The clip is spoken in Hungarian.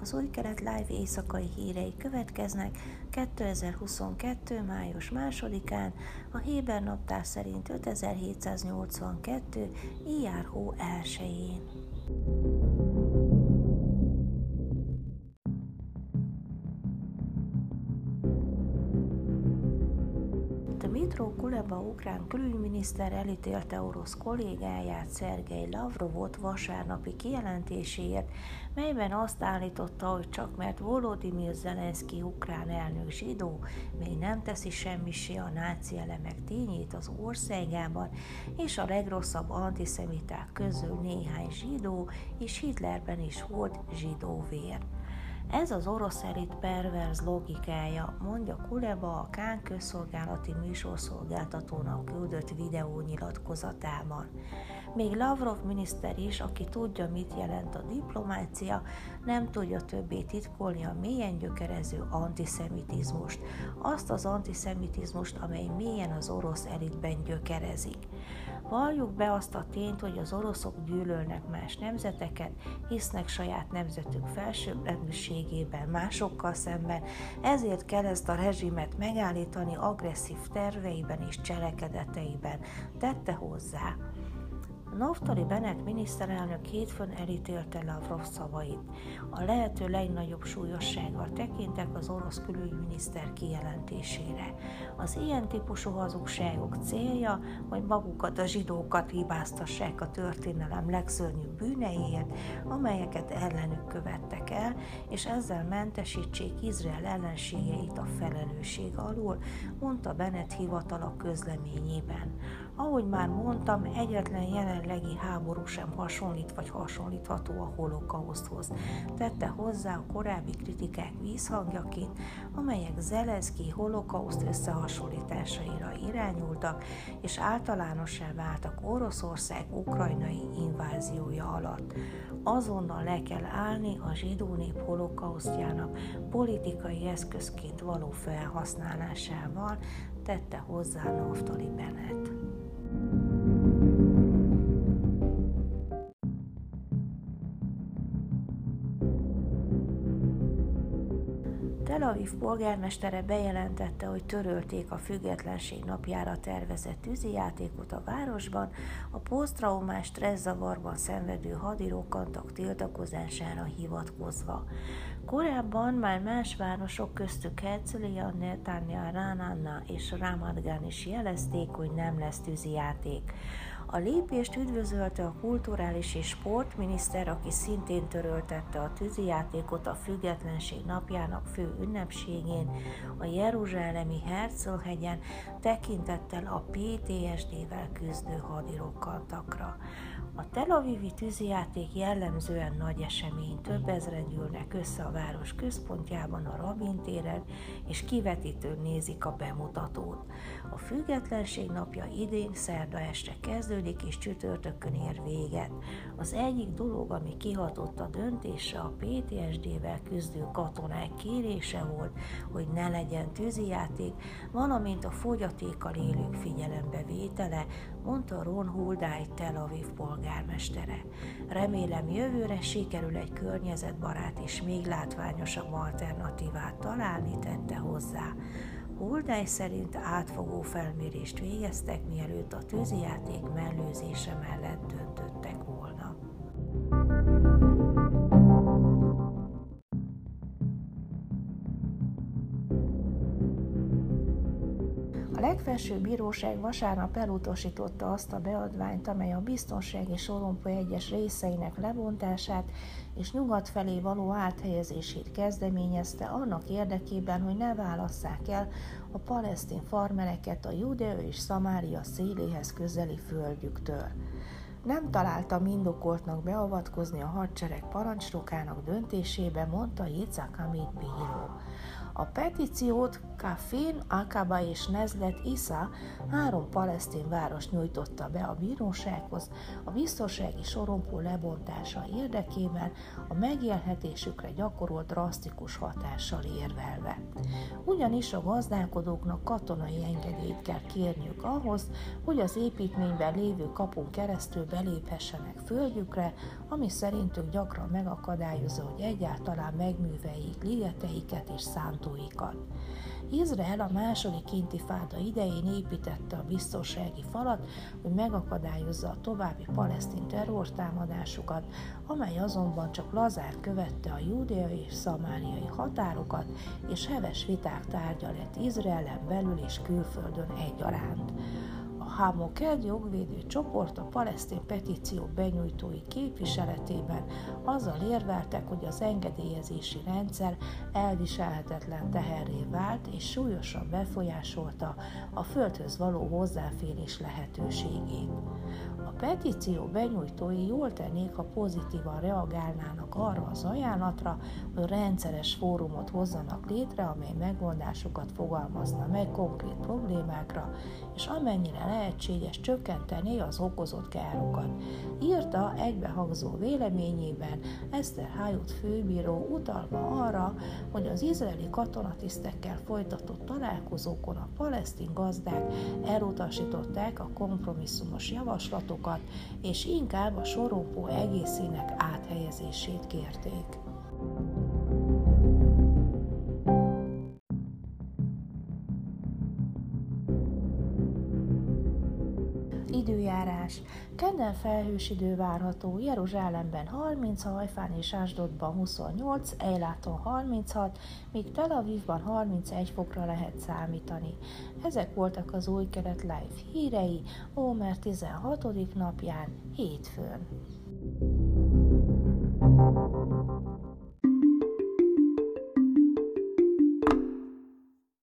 az új kelet live éjszakai hírei következnek 2022. május 2-án, a Héber naptár szerint 5782. ijár hó 1-én. Dmitro Kuleba ukrán külügyminiszter elítélte orosz kollégáját Szergei Lavrovot vasárnapi kijelentéséért, melyben azt állította, hogy csak mert Volodymyr Zelenszky ukrán elnök zsidó még nem teszi semmisé a náci elemek tényét az országában, és a legrosszabb antiszemiták közül néhány zsidó, és Hitlerben is volt zsidó vér. Ez az orosz elit perverz logikája, mondja Kuleba a Kán közszolgálati műsorszolgáltatónak küldött videó nyilatkozatában. Még Lavrov miniszter is, aki tudja, mit jelent a diplomácia, nem tudja többé titkolni a mélyen gyökerező antiszemitizmust, azt az antiszemitizmust, amely mélyen az orosz elitben gyökerezik. Valljuk be azt a tényt, hogy az oroszok gyűlölnek más nemzeteket, hisznek saját nemzetük felsőbbrendűségében másokkal szemben, ezért kell ezt a rezsimet megállítani agresszív terveiben és cselekedeteiben, tette hozzá. Naftali Bennett miniszterelnök hétfőn elítélte Lavrov szavait. A lehető legnagyobb súlyossággal tekintek az orosz külügyminiszter kijelentésére. Az ilyen típusú hazugságok célja, hogy magukat a zsidókat hibáztassák a történelem legszörnyűbb bűneiért, amelyeket ellenük követtek el, és ezzel mentesítsék Izrael ellenségeit a felelősség alól, mondta Bennett hivatala közleményében. Ahogy már mondtam, egyetlen jelenlegi háború sem hasonlít vagy hasonlítható a holokauszthoz. Tette hozzá a korábbi kritikák vízhangjaként, amelyek Zelenszky holokauszt összehasonlításaira irányultak, és általánossá váltak Oroszország ukrajnai inváziója alatt. Azonnal le kell állni a zsidó nép holokausztjának politikai eszközként való felhasználásával, tette hozzá Naftali Bennett. Tel Aviv polgármestere bejelentette, hogy törölték a függetlenség napjára tervezett tűzijátékot a városban, a posztraumás stresszavarban szenvedő hadirokantak tiltakozására hivatkozva. Korábban már más városok köztük Herzliya, Netanya, Rananna és Ramat Gan is jelezték, hogy nem lesz tűzijáték. A lépést üdvözölte a kulturális és sportminiszter, aki szintén töröltette a tűzijátékot a függetlenség napjának fő ünnepségén, a Jeruzsálemi Herzlhegyen tekintettel a PTSD-vel küzdő hadirokkantakra. A Tel Avivi tűzijáték jellemzően nagy esemény, több ezren gyűlnek össze a város központjában, a Rabin téren, és kivetítőn nézik a bemutatót. A függetlenség napja idén szerda este kezdődik, és csütörtökön ér véget. Az egyik dolog, ami kihatott a döntésre, a PTSD-vel küzdő katonák kérése volt, hogy ne legyen tűzijáték, valamint a fogyatékkal élők figyelembe vétele, mondta Ron Huldály Tel Aviv polgármestere. Remélem jövőre sikerül egy környezetbarát és még látványosabb alternatívát találni, tette hozzá. Huldály szerint átfogó felmérést végeztek, mielőtt a tűzijáték mellőzése mellett döntöttek legfelsőbb bíróság vasárnap elutasította azt a beadványt, amely a biztonsági sorompó egyes részeinek lebontását és nyugat felé való áthelyezését kezdeményezte annak érdekében, hogy ne válasszák el a palesztin farmereket a Judea és Szamária széléhez közeli földjüktől. Nem találta indokoltnak beavatkozni a hadsereg parancsnokának döntésébe, mondta Yitzhak Hamid bíró. A petíciót Kafin, Akaba és Nezlet Isa három palesztin város nyújtotta be a bírósághoz a biztonsági sorompó lebontása érdekében a megélhetésükre gyakorolt drasztikus hatással érvelve. Ugyanis a gazdálkodóknak katonai engedélyt kell kérniük ahhoz, hogy az építményben lévő kapun keresztül beléphessenek földjükre, ami szerintük gyakran megakadályozza, hogy egyáltalán megműveljék ligeteiket és szántóikat. Izrael a második intifáda idején építette a biztonsági falat, hogy megakadályozza a további palesztin terrortámadásokat, amely azonban csak lazár követte a júdeai és szamáriai határokat, és heves viták tárgya lett Izraelen belül és külföldön egyaránt. Hamokel jogvédő csoport a palesztin petíció benyújtói képviseletében azzal érveltek, hogy az engedélyezési rendszer elviselhetetlen teherré vált és súlyosan befolyásolta a földhöz való hozzáférés lehetőségét. A petíció benyújtói jól tennék, ha pozitívan reagálnának arra az ajánlatra, hogy rendszeres fórumot hozzanak létre, amely megoldásokat fogalmazna meg konkrét problémákra, és amennyire lehetséges csökkenteni az okozott károkat. Írta egybehangzó véleményében Eszter Hájut főbíró utalva arra, hogy az izraeli katonatisztekkel folytatott találkozókon a palesztin gazdák elutasították a kompromisszumos javaslatokat, és inkább a sorompó egészének áthelyezését kérték. Időjárás. Kedden felhős idő várható, Jeruzsálemben 30, Hajfán és Ásdodban 28, Ejláton 36, míg Tel Avivban 31 fokra lehet számítani. Ezek voltak az új kelet live hírei, Ómer 16. napján, hétfőn.